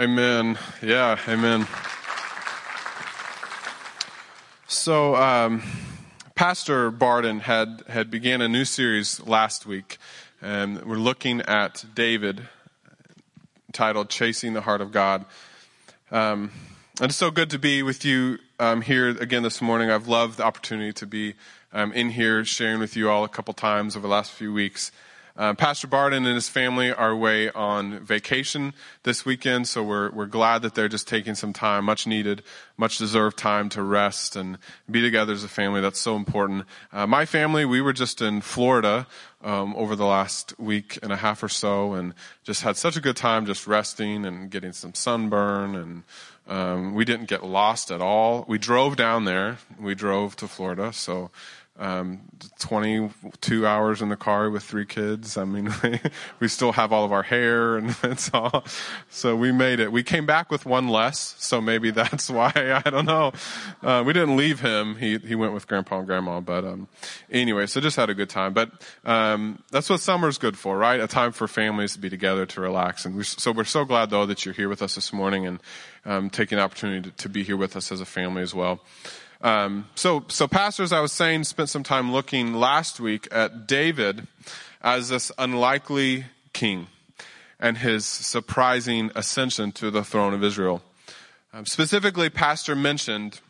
Amen. Yeah, amen. So, um, Pastor Barden had, had began a new series last week, and we're looking at David, titled "Chasing the Heart of God." Um, and it's so good to be with you um, here again this morning. I've loved the opportunity to be um, in here sharing with you all a couple times over the last few weeks. Uh, Pastor Barden and his family are away on vacation this weekend, so we're we're glad that they're just taking some time, much needed, much deserved time to rest and be together as a family. That's so important. Uh, my family, we were just in Florida um, over the last week and a half or so, and just had such a good time, just resting and getting some sunburn, and um, we didn't get lost at all. We drove down there. We drove to Florida, so um, 22 hours in the car with three kids. I mean, we still have all of our hair and it's all. So we made it. We came back with one less. So maybe that's why, I don't know. Uh, we didn't leave him. He, he went with grandpa and grandma. But, um, anyway, so just had a good time. But, um, that's what summer's good for, right? A time for families to be together, to relax. And we, so we're so glad though that you're here with us this morning and, um, taking the opportunity to, to be here with us as a family as well. Um, so, so pastors, I was saying, spent some time looking last week at David as this unlikely king and his surprising ascension to the throne of Israel. Um, specifically, Pastor mentioned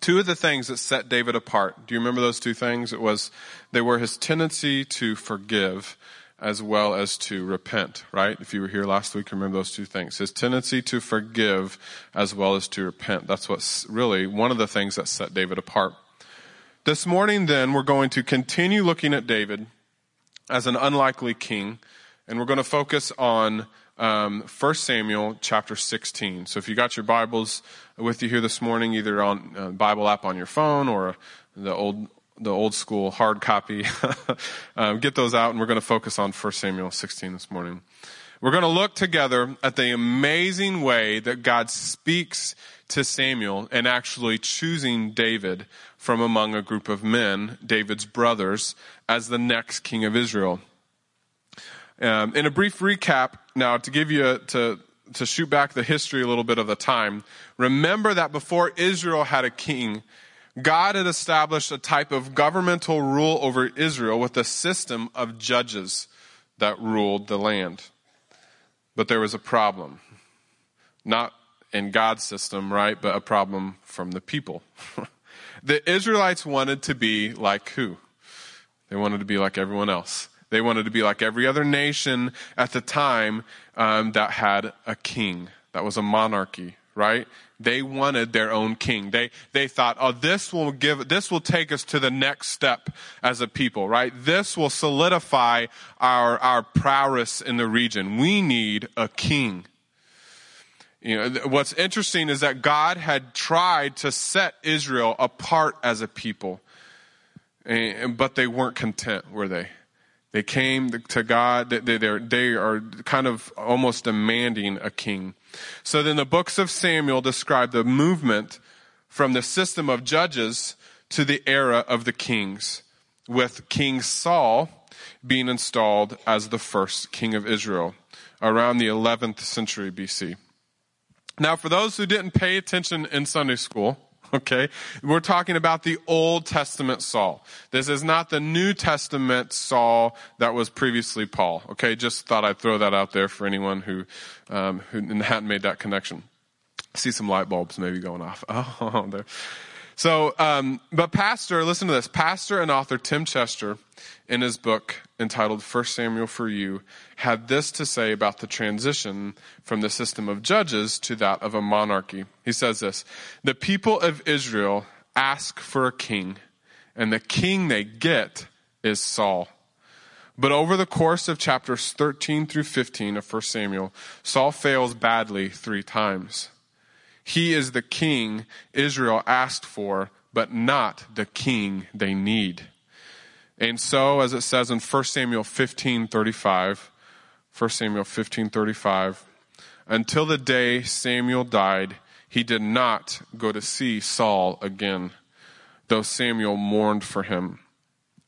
two of the things that set David apart. Do you remember those two things? It was they were his tendency to forgive as well as to repent, right? If you were here last week, remember those two things. His tendency to forgive as well as to repent. That's what's really one of the things that set David apart. This morning, then, we're going to continue looking at David as an unlikely king, and we're going to focus on um, 1 Samuel chapter 16. So if you got your Bibles with you here this morning, either on uh, Bible app on your phone or the old the old school hard copy. um, get those out, and we're going to focus on 1 Samuel 16 this morning. We're going to look together at the amazing way that God speaks to Samuel and actually choosing David from among a group of men, David's brothers, as the next king of Israel. Um, in a brief recap, now to give you a, to to shoot back the history a little bit of the time, remember that before Israel had a king, God had established a type of governmental rule over Israel with a system of judges that ruled the land. But there was a problem. Not in God's system, right? But a problem from the people. the Israelites wanted to be like who? They wanted to be like everyone else. They wanted to be like every other nation at the time um, that had a king, that was a monarchy, right? They wanted their own king. They, they thought, oh, this will give, this will take us to the next step as a people, right? This will solidify our, our prowess in the region. We need a king. You know, what's interesting is that God had tried to set Israel apart as a people, but they weren't content, were they? They came to God. They, they, they are kind of almost demanding a king. So then the books of Samuel describe the movement from the system of judges to the era of the kings, with King Saul being installed as the first king of Israel around the 11th century BC. Now, for those who didn't pay attention in Sunday school, okay? We're talking about the Old Testament Saul. This is not the New Testament Saul that was previously Paul, okay? Just thought I'd throw that out there for anyone who, um, who hadn't made that connection. see some light bulbs maybe going off. Oh, there. So, um, but Pastor, listen to this. Pastor and author Tim Chester, in his book entitled First Samuel for You, had this to say about the transition from the system of judges to that of a monarchy. He says this The people of Israel ask for a king, and the king they get is Saul. But over the course of chapters 13 through 15 of 1 Samuel, Saul fails badly three times. He is the king Israel asked for, but not the king they need. And so, as it says in 1 Samuel 15 35, 1 Samuel 15 35, until the day Samuel died, he did not go to see Saul again, though Samuel mourned for him.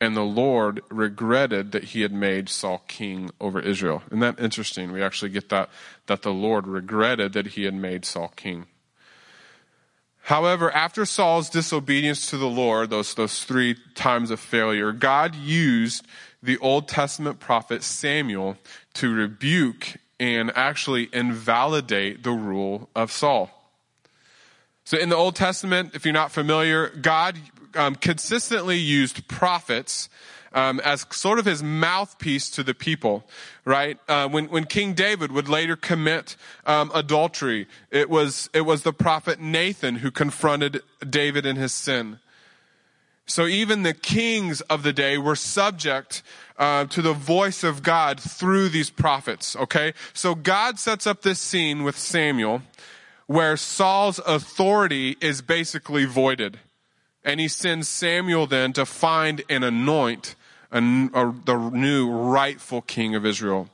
and the Lord regretted that he had made Saul king over Israel. Isn't that interesting? We actually get that, that the Lord regretted that he had made Saul king. However, after Saul's disobedience to the Lord, those, those three times of failure, God used the Old Testament prophet Samuel to rebuke and actually invalidate the rule of Saul. So in the Old Testament, if you're not familiar, God um, consistently used prophets um, as sort of his mouthpiece to the people, right? Uh, when when King David would later commit um, adultery, it was it was the prophet Nathan who confronted David in his sin. So even the kings of the day were subject uh, to the voice of God through these prophets. Okay, so God sets up this scene with Samuel, where Saul's authority is basically voided. And he sends Samuel then to find and anoint a, a, the new rightful king of Israel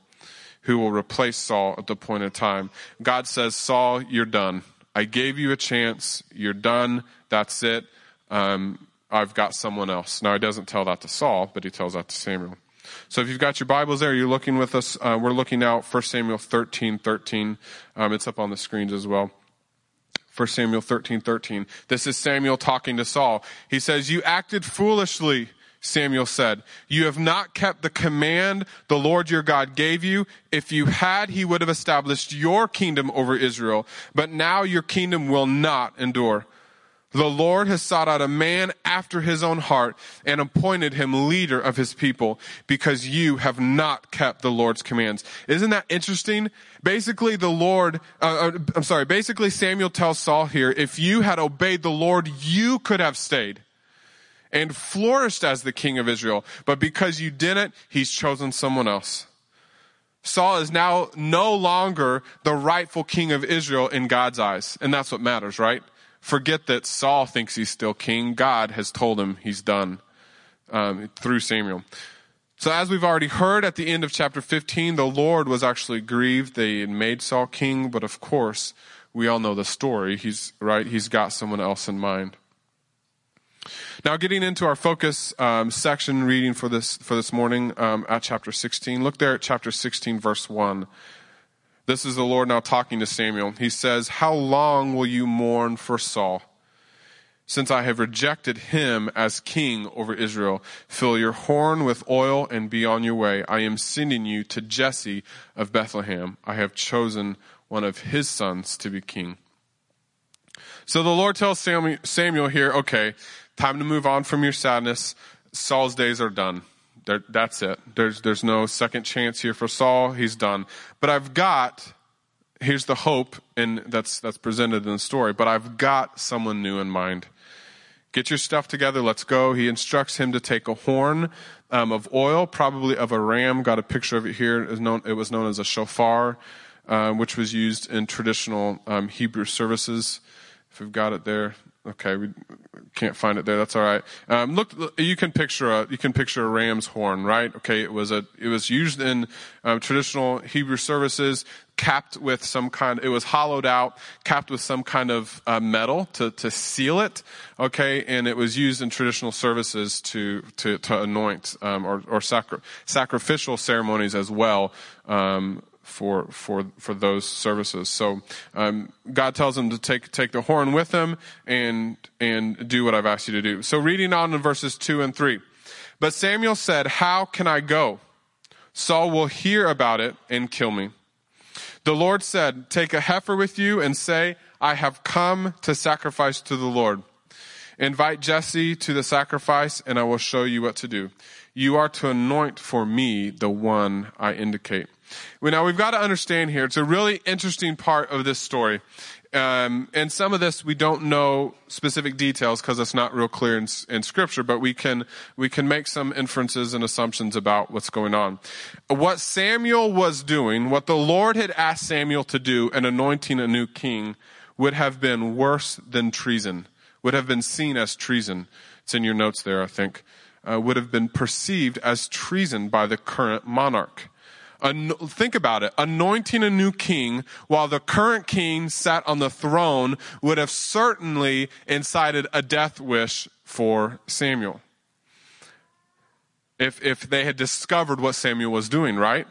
who will replace Saul at the point of time. God says, Saul, you're done. I gave you a chance. You're done. That's it. Um, I've got someone else. Now, he doesn't tell that to Saul, but he tells that to Samuel. So if you've got your Bibles there, you're looking with us. Uh, we're looking now 1 Samuel 13, 13. Um, it's up on the screens as well. 1 Samuel 13, 13. This is Samuel talking to Saul. He says, You acted foolishly, Samuel said. You have not kept the command the Lord your God gave you. If you had, he would have established your kingdom over Israel. But now your kingdom will not endure. The Lord has sought out a man after his own heart and appointed him leader of his people because you have not kept the Lord's commands. Isn't that interesting? Basically, the Lord, uh, uh, I'm sorry, basically Samuel tells Saul here, if you had obeyed the Lord, you could have stayed and flourished as the king of Israel. But because you didn't, he's chosen someone else. Saul is now no longer the rightful king of Israel in God's eyes. And that's what matters, right? forget that Saul thinks he's still king. God has told him he's done um, through Samuel. So, as we've already heard at the end of chapter 15, the Lord was actually grieved. They had made Saul king, but of course, we all know the story. He's right, he's got someone else in mind. Now, getting into our focus um, section reading for this for this morning um, at chapter 16. Look there at chapter 16, verse 1. This is the Lord now talking to Samuel. He says, How long will you mourn for Saul? Since I have rejected him as king over Israel, fill your horn with oil and be on your way. I am sending you to Jesse of Bethlehem. I have chosen one of his sons to be king. So the Lord tells Samuel here, okay, time to move on from your sadness. Saul's days are done. That's it. There's, there's no second chance here for Saul. He's done. But I've got, here's the hope and that's, that's presented in the story, but I've got someone new in mind. Get your stuff together. Let's go. He instructs him to take a horn um, of oil, probably of a ram. Got a picture of it here. It was known, it was known as a shofar, uh, which was used in traditional um, Hebrew services. If we've got it there, Okay, we can't find it there. That's all right. Um, look, you can picture a you can picture a ram's horn, right? Okay, it was a it was used in um, traditional Hebrew services, capped with some kind. It was hollowed out, capped with some kind of uh, metal to to seal it. Okay, and it was used in traditional services to to to anoint um, or or sacri- sacrificial ceremonies as well. Um, for for for those services. So um, God tells him to take take the horn with him and and do what I've asked you to do. So reading on in verses two and three, but Samuel said, "How can I go? Saul will hear about it and kill me." The Lord said, "Take a heifer with you and say, I have come to sacrifice to the Lord." Invite Jesse to the sacrifice, and I will show you what to do. You are to anoint for me the one I indicate. Well, now we've got to understand here, it's a really interesting part of this story. Um, and some of this we don't know specific details because it's not real clear in, in, scripture, but we can, we can make some inferences and assumptions about what's going on. What Samuel was doing, what the Lord had asked Samuel to do in anointing a new king would have been worse than treason, would have been seen as treason. It's in your notes there, I think. Uh, would have been perceived as treason by the current monarch think about it. Anointing a new king while the current king sat on the throne would have certainly incited a death wish for Samuel. if, if they had discovered what Samuel was doing, right?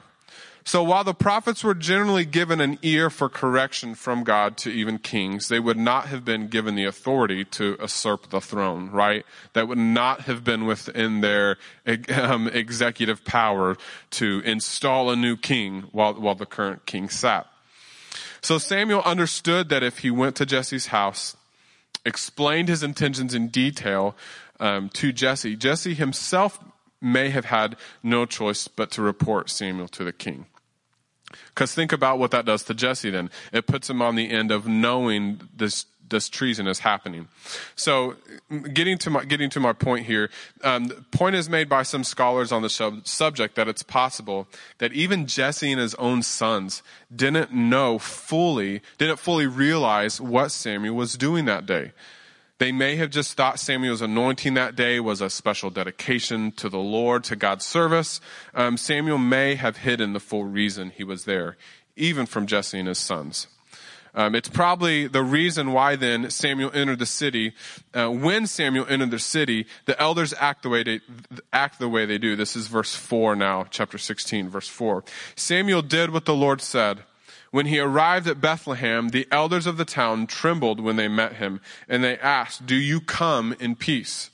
So while the prophets were generally given an ear for correction from God to even kings, they would not have been given the authority to usurp the throne, right? That would not have been within their um, executive power to install a new king while, while the current king sat. So Samuel understood that if he went to Jesse's house, explained his intentions in detail um, to Jesse, Jesse himself may have had no choice but to report Samuel to the king. Because think about what that does to Jesse then. It puts him on the end of knowing this this treason is happening. So, getting to my getting to my point here, um, point is made by some scholars on the sub- subject that it's possible that even Jesse and his own sons didn't know fully, didn't fully realize what Samuel was doing that day. They may have just thought Samuel's anointing that day was a special dedication to the Lord, to God's service. Um, Samuel may have hidden the full reason he was there, even from Jesse and his sons. Um, it's probably the reason why then Samuel entered the city. Uh, when Samuel entered the city, the elders act the way they act the way they do. This is verse four now, chapter sixteen, verse four. Samuel did what the Lord said. When he arrived at Bethlehem, the elders of the town trembled when they met him, and they asked, "Do you come in peace?"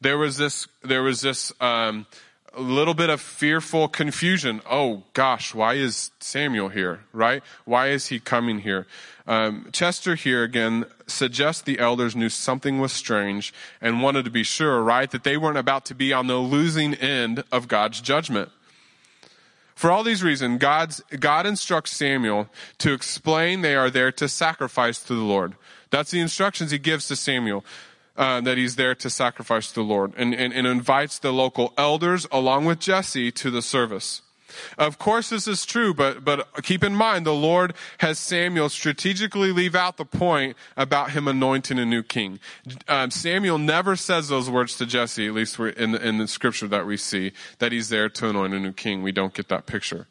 There was this. There was this. Um, little bit of fearful confusion. Oh gosh, why is Samuel here? Right? Why is he coming here? Um, Chester here again suggests the elders knew something was strange and wanted to be sure, right, that they weren't about to be on the losing end of God's judgment. For all these reasons, God's, God instructs Samuel to explain they are there to sacrifice to the Lord. That's the instructions he gives to Samuel. Uh, that he's there to sacrifice to the Lord and, and, and invites the local elders along with Jesse to the service. Of course, this is true, but, but keep in mind the Lord has Samuel strategically leave out the point about him anointing a new king. Um, Samuel never says those words to Jesse, at least in the, in the scripture that we see, that he's there to anoint a new king. We don't get that picture.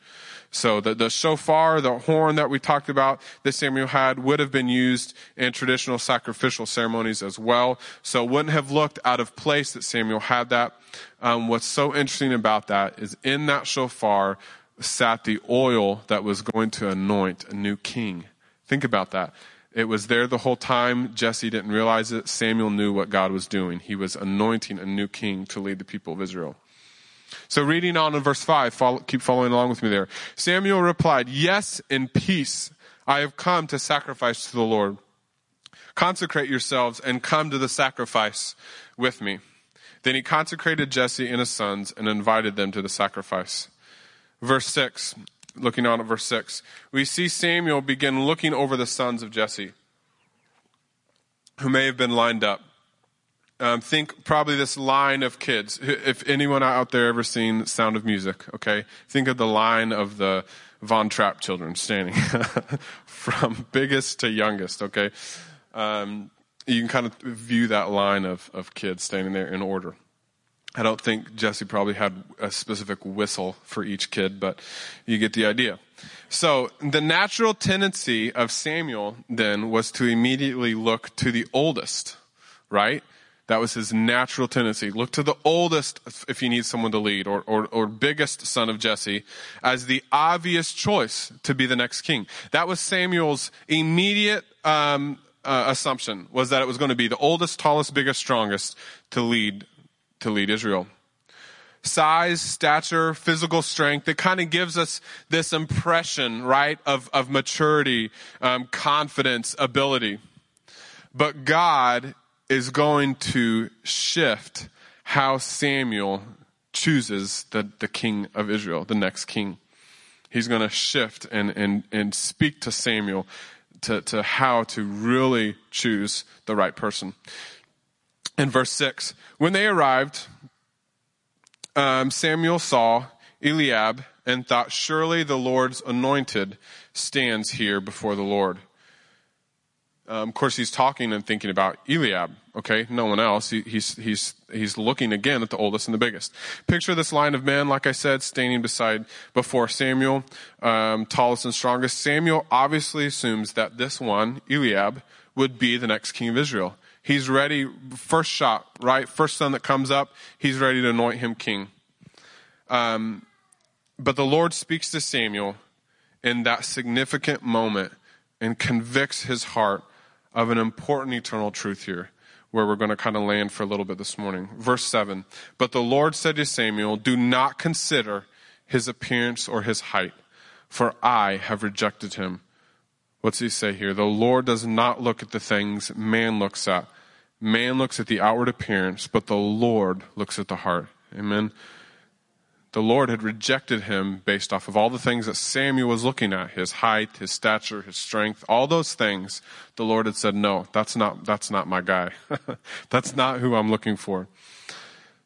So the, the shofar, the horn that we talked about that Samuel had would have been used in traditional sacrificial ceremonies as well. So it wouldn't have looked out of place that Samuel had that. Um, what's so interesting about that is in that shofar sat the oil that was going to anoint a new king. Think about that. It was there the whole time. Jesse didn't realize it. Samuel knew what God was doing. He was anointing a new king to lead the people of Israel. So reading on in verse 5, follow, keep following along with me there. Samuel replied, Yes, in peace. I have come to sacrifice to the Lord. Consecrate yourselves and come to the sacrifice with me. Then he consecrated Jesse and his sons and invited them to the sacrifice. Verse 6, looking on at verse 6, we see Samuel begin looking over the sons of Jesse, who may have been lined up. Um, think probably this line of kids. If anyone out there ever seen Sound of Music, okay, think of the line of the Von Trapp children standing from biggest to youngest. Okay, um, you can kind of view that line of of kids standing there in order. I don't think Jesse probably had a specific whistle for each kid, but you get the idea. So the natural tendency of Samuel then was to immediately look to the oldest, right? That was his natural tendency. Look to the oldest if you need someone to lead, or, or, or, biggest son of Jesse, as the obvious choice to be the next king. That was Samuel's immediate um, uh, assumption, was that it was going to be the oldest, tallest, biggest, strongest to lead to lead Israel. Size, stature, physical strength, it kind of gives us this impression, right, of, of maturity, um, confidence, ability. But God is going to shift how Samuel chooses the, the king of Israel, the next king. He's going to shift and, and, and speak to Samuel to, to how to really choose the right person. In verse 6, when they arrived, um, Samuel saw Eliab and thought, Surely the Lord's anointed stands here before the Lord. Um, of course, he's talking and thinking about Eliab. Okay, no one else. He, he's he's he's looking again at the oldest and the biggest. Picture this line of men, like I said, standing beside before Samuel, um, tallest and strongest. Samuel obviously assumes that this one, Eliab, would be the next king of Israel. He's ready, first shot, right? First son that comes up, he's ready to anoint him king. Um, but the Lord speaks to Samuel in that significant moment and convicts his heart of an important eternal truth here, where we're going to kind of land for a little bit this morning. Verse 7 But the Lord said to Samuel, Do not consider his appearance or his height, for I have rejected him. What's he say here? The Lord does not look at the things man looks at. Man looks at the outward appearance, but the Lord looks at the heart. Amen the Lord had rejected him based off of all the things that Samuel was looking at his height, his stature, his strength, all those things. The Lord had said, No, that's not, that's not my guy. that's not who I'm looking for.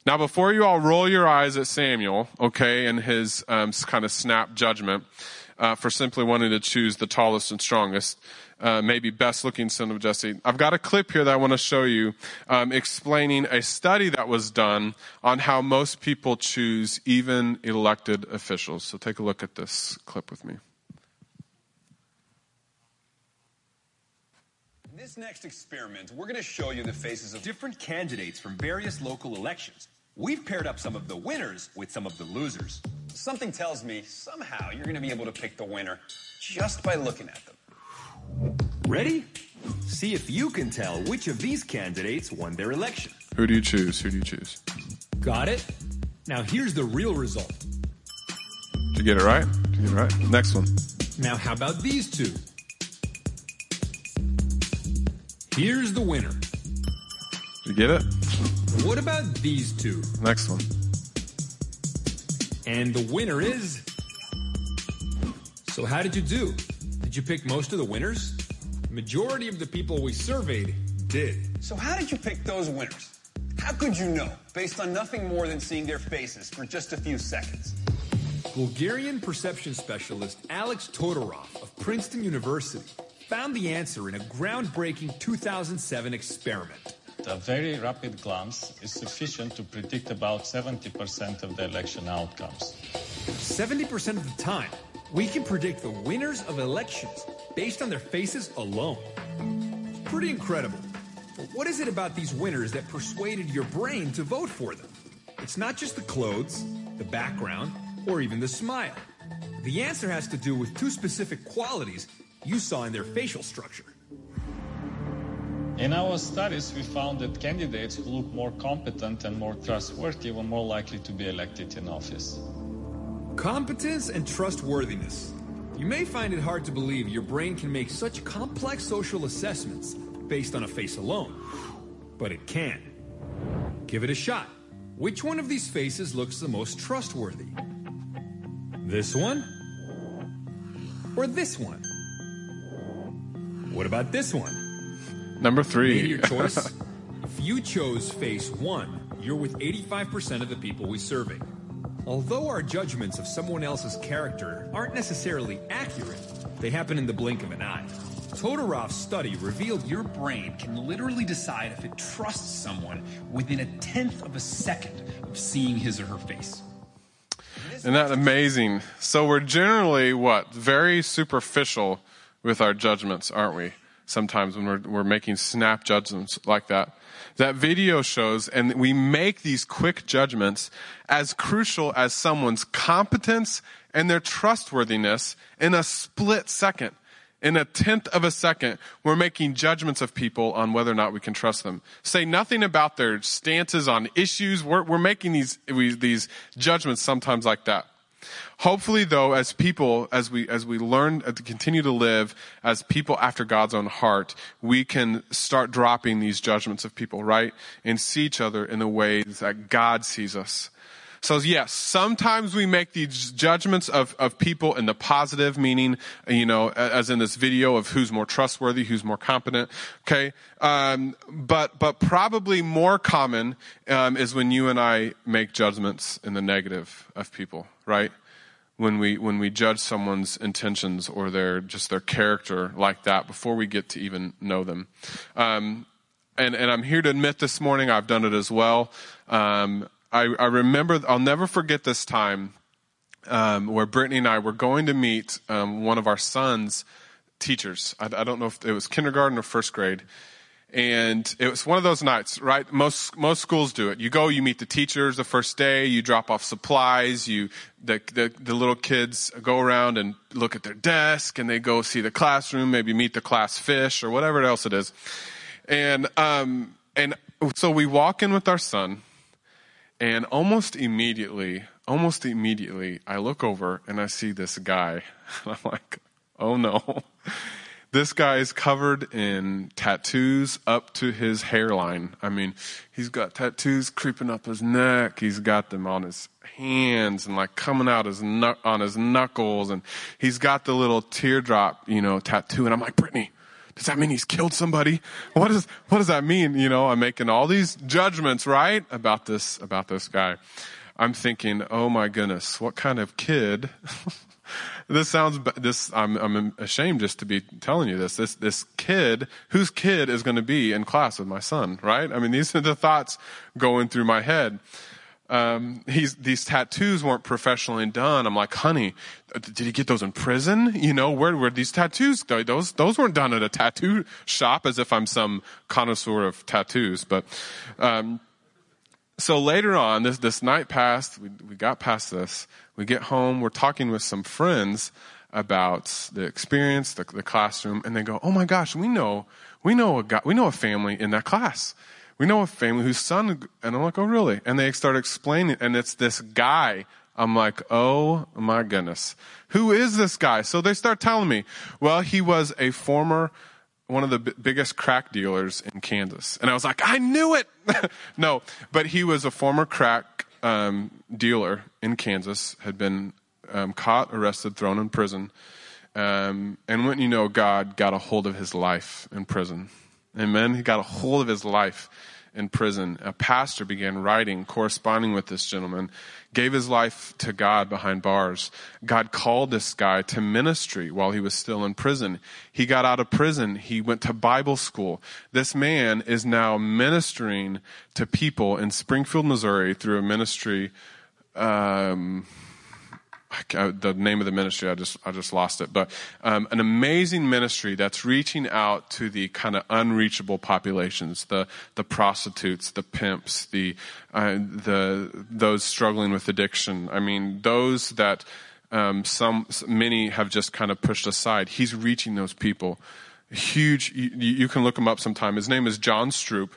Now, before you all roll your eyes at Samuel, okay, and his um, kind of snap judgment uh, for simply wanting to choose the tallest and strongest, uh, maybe best looking son of Jesse. I've got a clip here that I want to show you um, explaining a study that was done on how most people choose even elected officials. So take a look at this clip with me. In this next experiment, we're going to show you the faces of different candidates from various local elections. We've paired up some of the winners with some of the losers. Something tells me somehow you're going to be able to pick the winner just by looking at them. Ready? See if you can tell which of these candidates won their election. Who do you choose? Who do you choose? Got it? Now here's the real result. Did you get it right? Did you get it right? Next one. Now how about these two? Here's the winner. Did you get it? What about these two? Next one. And the winner is. So how did you do? Did you pick most of the winners? Majority of the people we surveyed did. So how did you pick those winners? How could you know, based on nothing more than seeing their faces for just a few seconds? Bulgarian perception specialist Alex Todorov of Princeton University found the answer in a groundbreaking 2007 experiment. A very rapid glance is sufficient to predict about 70% of the election outcomes. 70% of the time, we can predict the winners of elections based on their faces alone. It's pretty incredible. But what is it about these winners that persuaded your brain to vote for them? It's not just the clothes, the background, or even the smile. The answer has to do with two specific qualities you saw in their facial structure. In our studies, we found that candidates who look more competent and more trustworthy were more likely to be elected in office. Competence and trustworthiness. You may find it hard to believe your brain can make such complex social assessments based on a face alone, but it can. Give it a shot. Which one of these faces looks the most trustworthy? This one? Or this one? What about this one? Number three. Your choice? if you chose face one, you're with 85% of the people we surveyed. Although our judgments of someone else's character aren't necessarily accurate, they happen in the blink of an eye. Todorov's study revealed your brain can literally decide if it trusts someone within a tenth of a second of seeing his or her face. Isn't that amazing? So we're generally what? Very superficial with our judgments, aren't we? Sometimes when we're, we're making snap judgments like that that video shows, and we make these quick judgments as crucial as someone's competence and their trustworthiness in a split second. In a tenth of a second, we're making judgments of people on whether or not we can trust them. Say nothing about their stances on issues. We're, we're making these, we, these judgments sometimes like that. Hopefully, though, as people, as we, as we learn uh, to continue to live as people after God's own heart, we can start dropping these judgments of people, right? And see each other in the ways that God sees us. So yes, sometimes we make these judgments of, of people in the positive, meaning, you know, as in this video of who's more trustworthy, who's more competent. Okay. Um, but, but probably more common, um, is when you and I make judgments in the negative of people, right? When we, when we judge someone's intentions or their, just their character like that before we get to even know them. Um, and, and I'm here to admit this morning, I've done it as well. Um, I, I remember, I'll never forget this time um, where Brittany and I were going to meet um, one of our son's teachers. I, I, don't know if it was kindergarten or first grade. And it was one of those nights, right? Most, most schools do it. You go, you meet the teachers the first day, you drop off supplies, you, the, the, the little kids go around and look at their desk and they go see the classroom, maybe meet the class fish or whatever else it is. And, um, and so we walk in with our son and almost immediately, almost immediately, I look over and I see this guy. And I'm like, oh no. This guy is covered in tattoos up to his hairline. I mean, he's got tattoos creeping up his neck. He's got them on his hands and like coming out his on his knuckles, and he's got the little teardrop, you know, tattoo. And I'm like, Brittany, does that mean he's killed somebody? What does what does that mean? You know, I'm making all these judgments, right, about this about this guy. I'm thinking, oh my goodness, what kind of kid this sounds this I'm I'm ashamed just to be telling you this. This this kid, whose kid is going to be in class with my son, right? I mean, these are the thoughts going through my head. Um, he's, these tattoos weren't professionally done. I'm like, honey, did he get those in prison? You know, where were these tattoos? Those, those weren't done at a tattoo shop as if I'm some connoisseur of tattoos. But, um, so later on, this, this night passed, we, we got past this. We get home, we're talking with some friends about the experience, the, the classroom, and they go, "Oh my gosh, we know, we know a guy, we know a family in that class. We know a family whose son." And I'm like, "Oh, really?" And they start explaining, and it's this guy. I'm like, "Oh my goodness, who is this guy?" So they start telling me, "Well, he was a former." One of the b- biggest crack dealers in Kansas. And I was like, I knew it! no, but he was a former crack um, dealer in Kansas had been um, caught, arrested, thrown in prison. Um, and when you know, God got a hold of his life in prison. Amen. He got a hold of his life in prison. A pastor began writing, corresponding with this gentleman, gave his life to God behind bars. God called this guy to ministry while he was still in prison. He got out of prison. He went to Bible school. This man is now ministering to people in Springfield, Missouri through a ministry, um, the name of the ministry, I just, I just lost it, but um, an amazing ministry that's reaching out to the kind of unreachable populations, the, the prostitutes, the pimps, the, uh, the, those struggling with addiction. I mean, those that um, some, many have just kind of pushed aside. He's reaching those people huge you, you, can look him up sometime. His name is john stroop.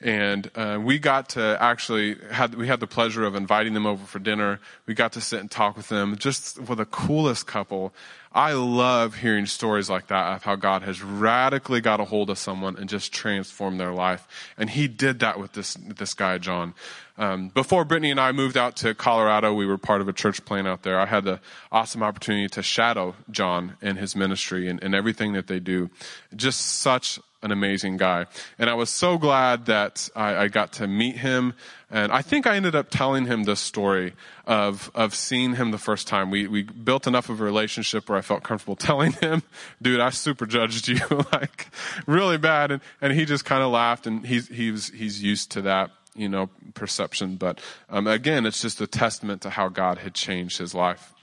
And uh, we got to actually had we had the pleasure of inviting them over for dinner. We got to sit and talk with them just with the coolest couple I love hearing stories like that of how God has radically got a hold of someone and just transformed their life. And he did that with this, this guy, John. Um, before Brittany and I moved out to Colorado, we were part of a church plant out there. I had the awesome opportunity to shadow John and his ministry and, and everything that they do. Just such an amazing guy. And I was so glad that I, I, got to meet him. And I think I ended up telling him this story of, of seeing him the first time. We, we built enough of a relationship where I felt comfortable telling him, dude, I super judged you, like really bad. And, and he just kind of laughed and he's, he's, he's used to that, you know, perception. But, um, again, it's just a testament to how God had changed his life.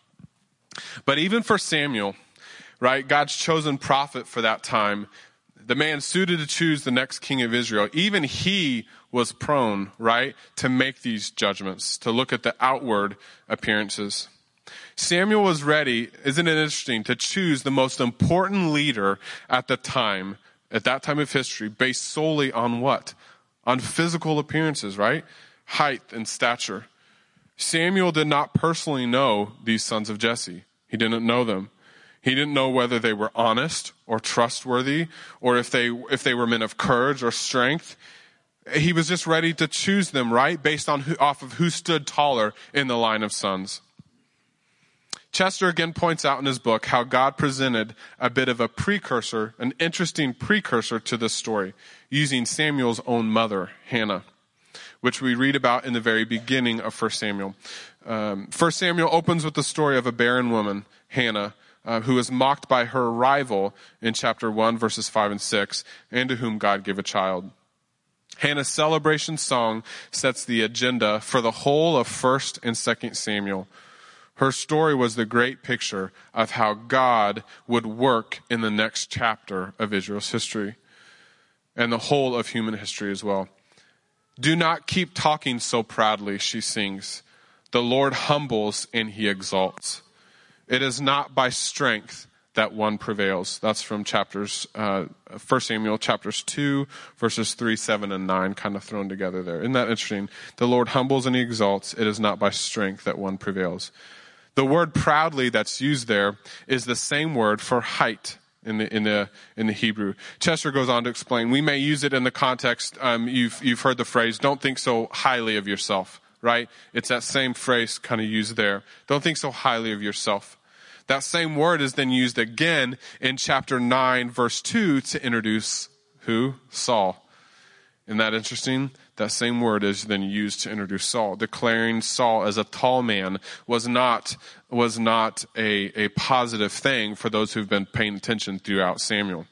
But even for Samuel, right, God's chosen prophet for that time, the man suited to choose the next king of Israel, even he was prone, right, to make these judgments, to look at the outward appearances. Samuel was ready, isn't it interesting, to choose the most important leader at the time, at that time of history, based solely on what? On physical appearances, right? Height and stature. Samuel did not personally know these sons of Jesse. He didn't know them. He didn't know whether they were honest or trustworthy or if they, if they were men of courage or strength. He was just ready to choose them, right? Based on who, off of who stood taller in the line of sons. Chester again points out in his book how God presented a bit of a precursor, an interesting precursor to this story, using Samuel's own mother, Hannah, which we read about in the very beginning of 1 Samuel. Um, 1 Samuel opens with the story of a barren woman, Hannah, uh, who was mocked by her rival in chapter 1, verses 5 and 6, and to whom God gave a child. Hannah's celebration song sets the agenda for the whole of 1st and 2nd Samuel. Her story was the great picture of how God would work in the next chapter of Israel's history. and the whole of human history as well. Do not keep talking so proudly, she sings. The Lord humbles and he exalts. It is not by strength that one prevails. That's from chapters, uh, 1 Samuel chapters 2, verses 3, 7, and 9, kind of thrown together there. Isn't that interesting? The Lord humbles and he exalts. It is not by strength that one prevails. The word proudly that's used there is the same word for height in the in the in the Hebrew. Chester goes on to explain. We may use it in the context. Um, you've you've heard the phrase "Don't think so highly of yourself." Right? It's that same phrase kind of used there. Don't think so highly of yourself. That same word is then used again in chapter nine, verse two, to introduce who Saul. Isn't that interesting? That same word is then used to introduce Saul. Declaring Saul as a tall man was not, was not a, a positive thing for those who've been paying attention throughout Samuel.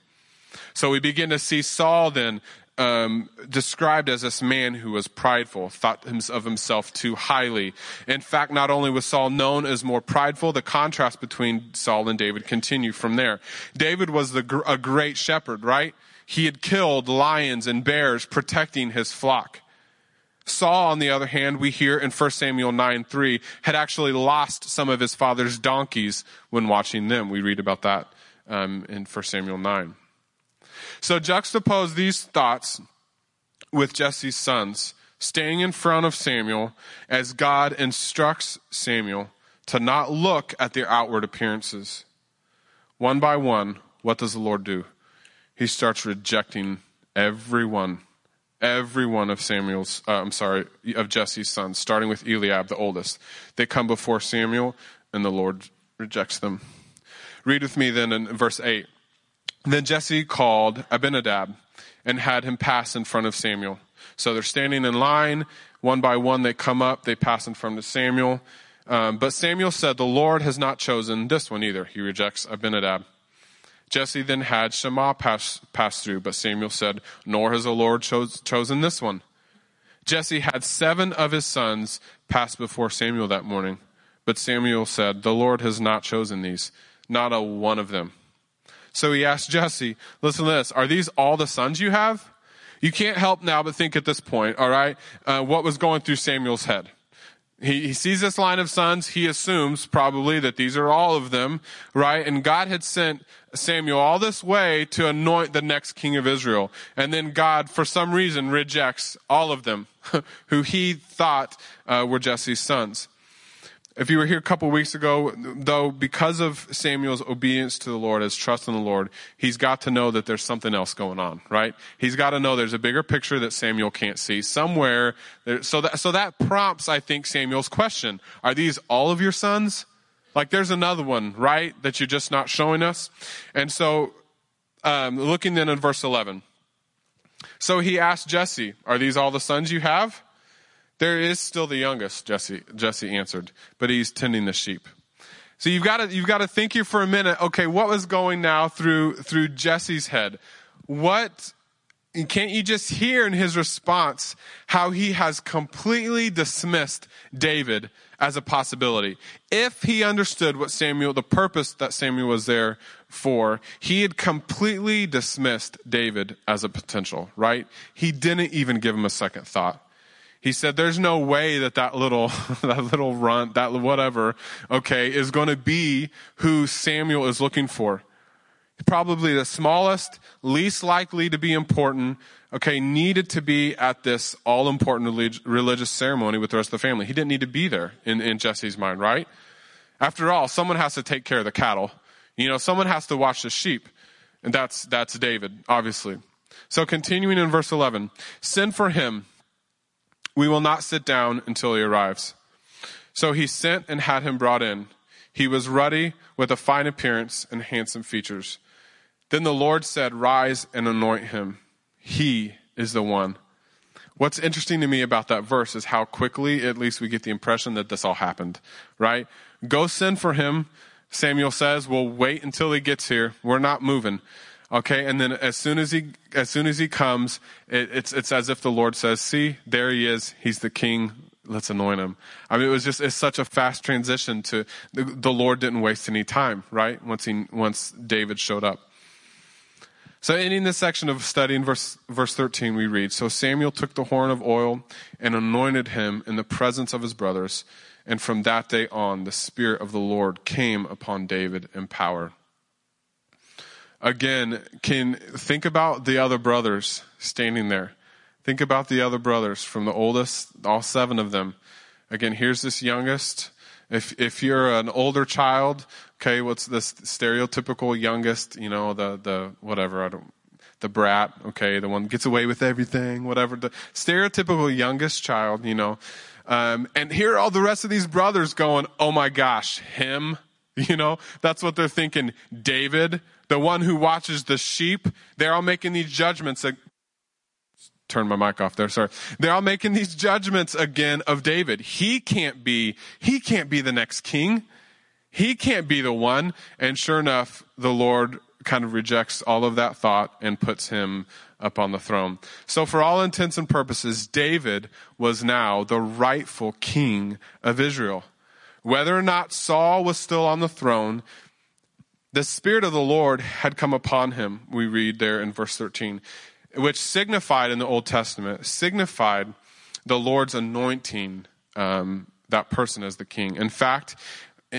So we begin to see Saul then um, described as this man who was prideful, thought of himself too highly. In fact, not only was Saul known as more prideful, the contrast between Saul and David continued from there. David was the, a great shepherd, right? He had killed lions and bears protecting his flock. Saul, on the other hand, we hear in 1 Samuel 9 3, had actually lost some of his father's donkeys when watching them. We read about that um, in 1 Samuel 9. So juxtapose these thoughts with Jesse's sons, staying in front of Samuel as God instructs Samuel to not look at their outward appearances. One by one, what does the Lord do? he starts rejecting everyone, every one of Samuel's, uh, I'm sorry, of Jesse's sons, starting with Eliab, the oldest. They come before Samuel, and the Lord rejects them. Read with me then in verse 8. Then Jesse called Abinadab and had him pass in front of Samuel. So they're standing in line, one by one they come up, they pass in front of Samuel. Um, but Samuel said, The Lord has not chosen this one either. He rejects Abinadab. Jesse then had Shammah pass, pass through, but Samuel said, Nor has the Lord chose, chosen this one. Jesse had seven of his sons pass before Samuel that morning, but Samuel said, The Lord has not chosen these, not a one of them. So he asked Jesse, Listen to this, are these all the sons you have? You can't help now but think at this point, all right, uh, what was going through Samuel's head. He, he sees this line of sons. He assumes probably that these are all of them, right? And God had sent Samuel all this way to anoint the next king of Israel. And then God, for some reason, rejects all of them who he thought uh, were Jesse's sons. If you were here a couple weeks ago, though, because of Samuel's obedience to the Lord, his trust in the Lord, he's got to know that there's something else going on, right? He's got to know there's a bigger picture that Samuel can't see somewhere. There, so that, so that prompts, I think, Samuel's question. Are these all of your sons? Like there's another one, right? That you're just not showing us. And so, um, looking then in verse 11. So he asked Jesse, are these all the sons you have? There is still the youngest, Jesse, Jesse answered, but he's tending the sheep. So you've got to, you've got to think here for a minute. Okay, what was going now through, through Jesse's head? What, can't you just hear in his response how he has completely dismissed David as a possibility? If he understood what Samuel, the purpose that Samuel was there for, he had completely dismissed David as a potential, right? He didn't even give him a second thought. He said, there's no way that that little, that little runt, that whatever, okay, is going to be who Samuel is looking for. Probably the smallest, least likely to be important, okay, needed to be at this all important religious ceremony with the rest of the family. He didn't need to be there in, in Jesse's mind, right? After all, someone has to take care of the cattle. You know, someone has to watch the sheep. And that's, that's David, obviously. So continuing in verse 11, send for him we will not sit down until he arrives. So he sent and had him brought in. He was ruddy, with a fine appearance and handsome features. Then the Lord said, Rise and anoint him. He is the one. What's interesting to me about that verse is how quickly, at least, we get the impression that this all happened, right? Go send for him, Samuel says. We'll wait until he gets here. We're not moving. Okay, and then as soon as he as soon as he comes, it, it's it's as if the Lord says, "See, there he is. He's the king. Let's anoint him." I mean, it was just it's such a fast transition to the, the Lord didn't waste any time, right? Once he once David showed up. So, ending this section of study in verse, verse 13, we read So Samuel took the horn of oil and anointed him in the presence of his brothers. And from that day on, the Spirit of the Lord came upon David in power. Again, can think about the other brothers standing there. Think about the other brothers from the oldest, all seven of them. Again, here's this youngest. If if you're an older child, okay, what's this stereotypical youngest? You know, the the whatever I don't, the brat, okay, the one gets away with everything, whatever. The stereotypical youngest child, you know. Um, and here are all the rest of these brothers going, "Oh my gosh, him." You know, that's what they're thinking. David, the one who watches the sheep, they're all making these judgments. That, turn my mic off there, sorry. They're all making these judgments again of David. He can't be, he can't be the next king. He can't be the one. And sure enough, the Lord kind of rejects all of that thought and puts him up on the throne. So for all intents and purposes, David was now the rightful king of Israel. Whether or not Saul was still on the throne, the Spirit of the Lord had come upon him, we read there in verse 13, which signified in the Old Testament, signified the Lord's anointing um, that person as the king. In fact,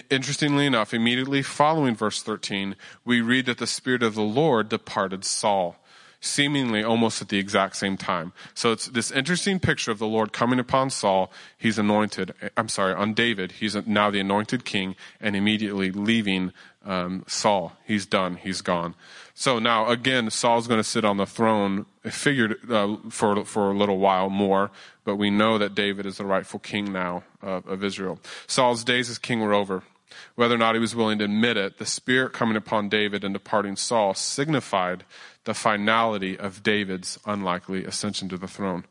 interestingly enough, immediately following verse 13, we read that the Spirit of the Lord departed Saul seemingly almost at the exact same time. So it's this interesting picture of the Lord coming upon Saul. He's anointed, I'm sorry, on David. He's now the anointed king and immediately leaving um, Saul. He's done. He's gone. So now again, Saul's going to sit on the throne, figured uh, for for a little while more, but we know that David is the rightful king now uh, of Israel. Saul's days as king were over. Whether or not he was willing to admit it, the Spirit coming upon David and departing Saul signified the finality of David's unlikely ascension to the throne.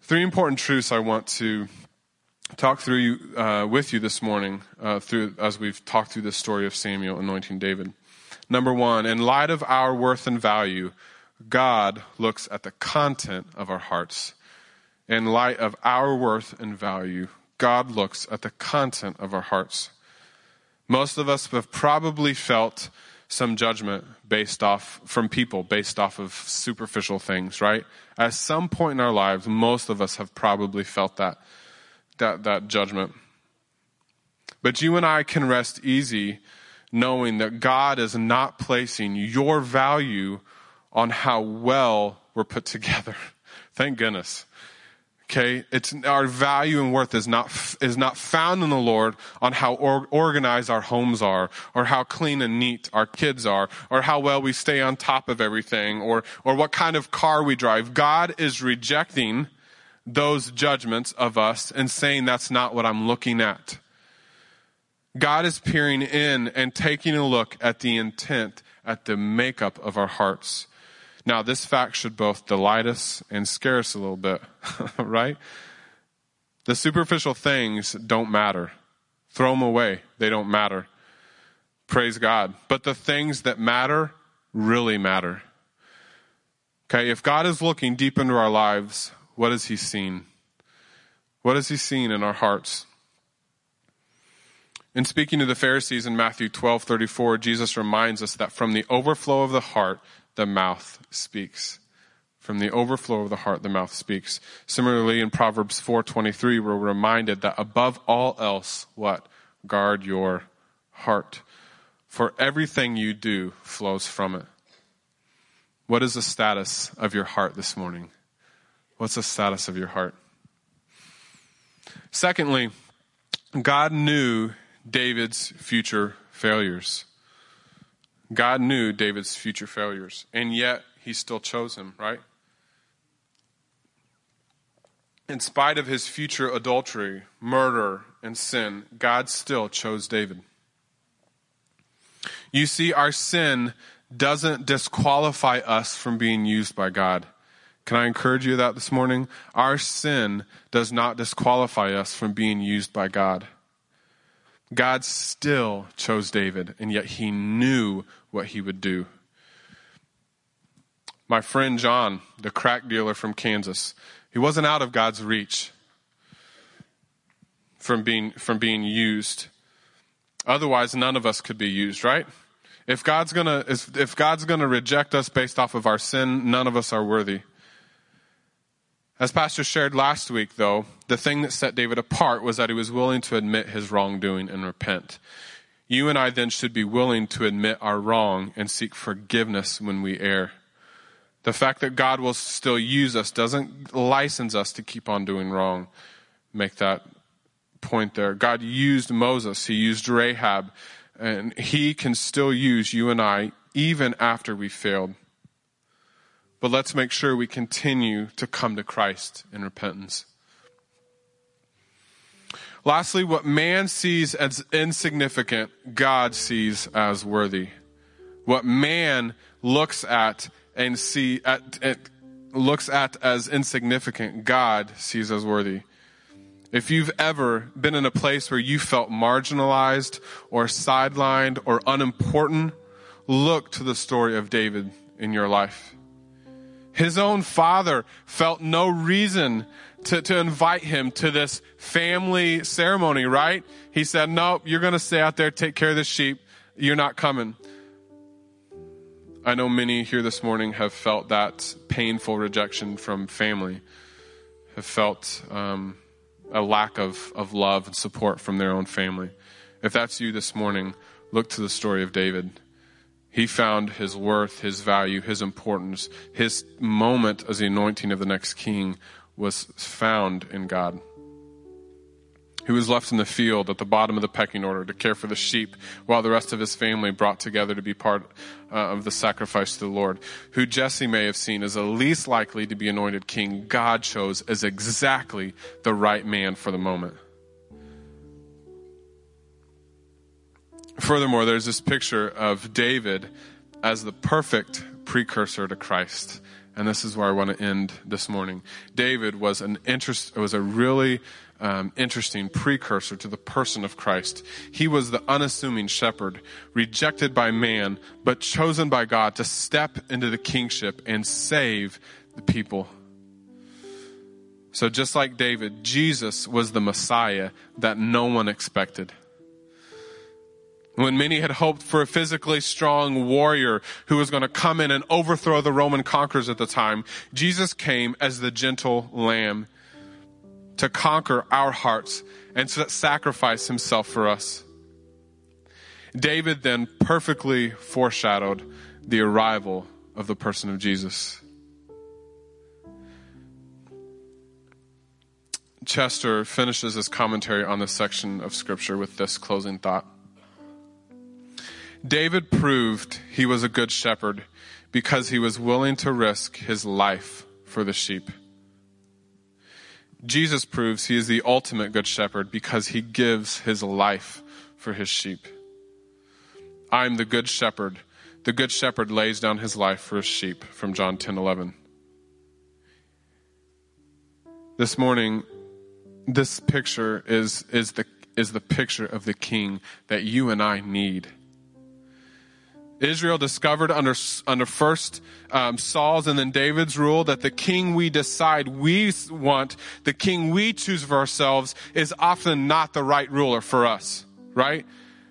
Three important truths I want to talk through you, uh, with you this morning uh, through, as we've talked through this story of Samuel anointing David. Number one, in light of our worth and value, God looks at the content of our hearts. In light of our worth and value, God looks at the content of our hearts. Most of us have probably felt some judgment based off from people based off of superficial things, right? At some point in our lives, most of us have probably felt that that that judgment. But you and I can rest easy knowing that God is not placing your value on how well we're put together. Thank goodness. Okay, it's our value and worth is not is not found in the Lord on how or, organized our homes are, or how clean and neat our kids are, or how well we stay on top of everything, or or what kind of car we drive. God is rejecting those judgments of us and saying that's not what I'm looking at. God is peering in and taking a look at the intent, at the makeup of our hearts. Now, this fact should both delight us and scare us a little bit, right? The superficial things don't matter. Throw them away. They don't matter. Praise God. But the things that matter really matter. Okay, if God is looking deep into our lives, what has He seen? What has He seen in our hearts? In speaking to the Pharisees in Matthew 12 34, Jesus reminds us that from the overflow of the heart, the mouth speaks. From the overflow of the heart, the mouth speaks. Similarly, in Proverbs 4:23, we're reminded that above all else, what? Guard your heart. For everything you do flows from it. What is the status of your heart this morning? What's the status of your heart? Secondly, God knew David's future failures. God knew David's future failures, and yet he still chose him, right? In spite of his future adultery, murder, and sin, God still chose David. You see, our sin doesn't disqualify us from being used by God. Can I encourage you that this morning? Our sin does not disqualify us from being used by God. God still chose David, and yet he knew what he would do. My friend John, the crack dealer from Kansas, he wasn't out of God's reach from being, from being used. Otherwise, none of us could be used, right? If God's gonna, if God's gonna reject us based off of our sin, none of us are worthy. As Pastor shared last week, though, the thing that set David apart was that he was willing to admit his wrongdoing and repent. You and I then should be willing to admit our wrong and seek forgiveness when we err. The fact that God will still use us doesn't license us to keep on doing wrong. Make that point there. God used Moses, He used Rahab, and He can still use you and I even after we failed. But let's make sure we continue to come to Christ in repentance. Lastly, what man sees as insignificant, God sees as worthy. What man looks at and see at, at looks at as insignificant, God sees as worthy. If you've ever been in a place where you felt marginalized or sidelined or unimportant, look to the story of David in your life. His own father felt no reason to, to invite him to this family ceremony, right? He said, Nope, you're going to stay out there, take care of the sheep. You're not coming. I know many here this morning have felt that painful rejection from family, have felt um, a lack of, of love and support from their own family. If that's you this morning, look to the story of David. He found his worth, his value, his importance, his moment as the anointing of the next king was found in God who was left in the field at the bottom of the pecking order to care for the sheep while the rest of his family brought together to be part uh, of the sacrifice to the Lord, who Jesse may have seen as the least likely to be anointed king, God chose as exactly the right man for the moment. Furthermore, there's this picture of David as the perfect precursor to Christ. And this is where I want to end this morning. David was an interest, was a really um, interesting precursor to the person of Christ. He was the unassuming shepherd, rejected by man, but chosen by God to step into the kingship and save the people. So, just like David, Jesus was the Messiah that no one expected. When many had hoped for a physically strong warrior who was going to come in and overthrow the Roman conquerors at the time, Jesus came as the gentle lamb to conquer our hearts and to sacrifice himself for us. David then perfectly foreshadowed the arrival of the person of Jesus. Chester finishes his commentary on this section of Scripture with this closing thought. David proved he was a good shepherd because he was willing to risk his life for the sheep. Jesus proves he is the ultimate good shepherd because he gives his life for his sheep. I am the good shepherd. The good shepherd lays down his life for his sheep from John 10 11. This morning, this picture is, is, the, is the picture of the king that you and I need. Israel discovered under, under first um, Saul's and then David's rule that the king we decide we want, the king we choose for ourselves, is often not the right ruler for us, right?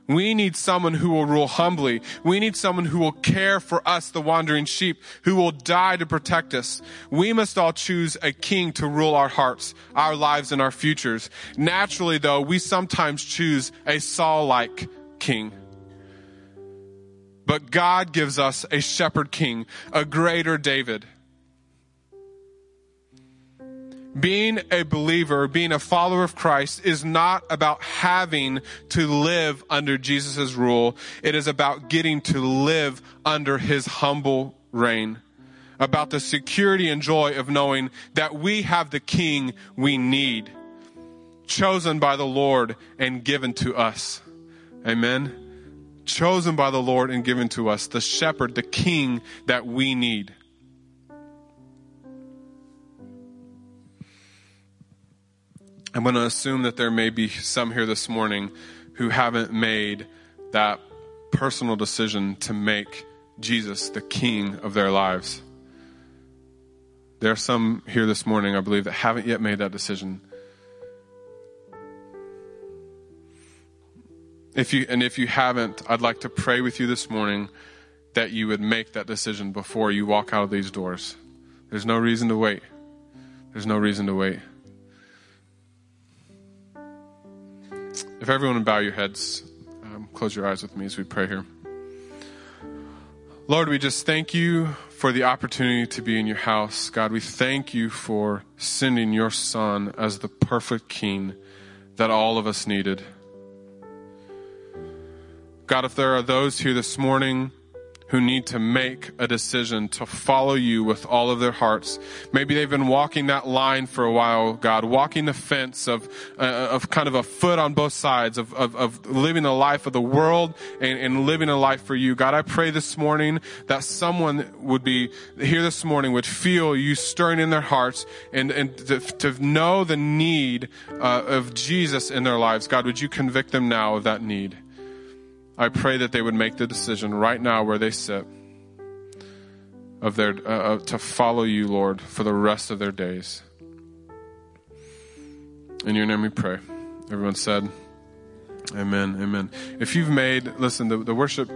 We need someone who will rule humbly. We need someone who will care for us, the wandering sheep, who will die to protect us. We must all choose a king to rule our hearts, our lives, and our futures. Naturally, though, we sometimes choose a Saul like king. But God gives us a shepherd king, a greater David. Being a believer, being a follower of Christ is not about having to live under Jesus' rule. It is about getting to live under his humble reign. About the security and joy of knowing that we have the king we need, chosen by the Lord and given to us. Amen chosen by the Lord and given to us, the shepherd, the king that we need. I'm going to assume that there may be some here this morning who haven't made that personal decision to make Jesus the king of their lives. There are some here this morning, I believe, that haven't yet made that decision. If you, and if you haven't, I'd like to pray with you this morning that you would make that decision before you walk out of these doors. There's no reason to wait. There's no reason to wait. If everyone would bow your heads, um, close your eyes with me as we pray here. Lord, we just thank you for the opportunity to be in your house. God, we thank you for sending your son as the perfect king that all of us needed. God, if there are those here this morning who need to make a decision to follow you with all of their hearts. Maybe they've been walking that line for a while, God, walking the fence of, uh, of kind of a foot on both sides of, of, of living the life of the world and, and living a life for you. God, I pray this morning that someone would be here this morning would feel you stirring in their hearts and, and to, to know the need uh, of Jesus in their lives. God, would you convict them now of that need? I pray that they would make the decision right now where they sit of their uh, to follow you, Lord, for the rest of their days. In your name we pray. Everyone said, Amen. Amen. If you've made, listen, the, the worship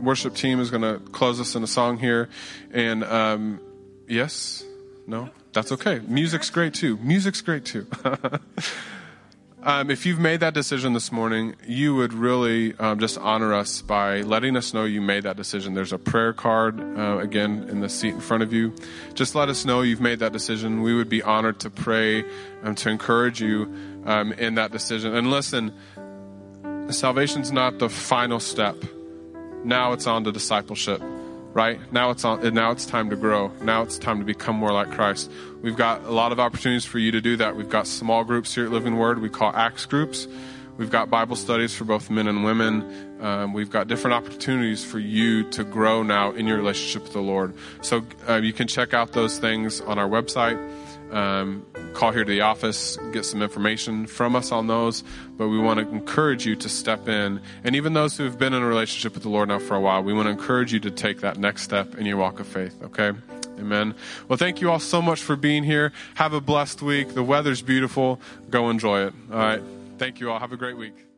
worship team is going to close us in a song here, and um, yes, no, that's okay. Music's great too. Music's great too. Um, if you've made that decision this morning, you would really um, just honor us by letting us know you made that decision. There's a prayer card, uh, again, in the seat in front of you. Just let us know you've made that decision. We would be honored to pray and to encourage you um, in that decision. And listen, salvation's not the final step. Now it's on to discipleship right? Now it's on, now it's time to grow. Now it's time to become more like Christ. We've got a lot of opportunities for you to do that. We've got small groups here at Living Word. We call Acts groups. We've got Bible studies for both men and women. Um, we've got different opportunities for you to grow now in your relationship with the Lord. So uh, you can check out those things on our website. Um, call here to the office, get some information from us on those. But we want to encourage you to step in. And even those who have been in a relationship with the Lord now for a while, we want to encourage you to take that next step in your walk of faith, okay? Amen. Well, thank you all so much for being here. Have a blessed week. The weather's beautiful. Go enjoy it. All right. Thank you all. Have a great week.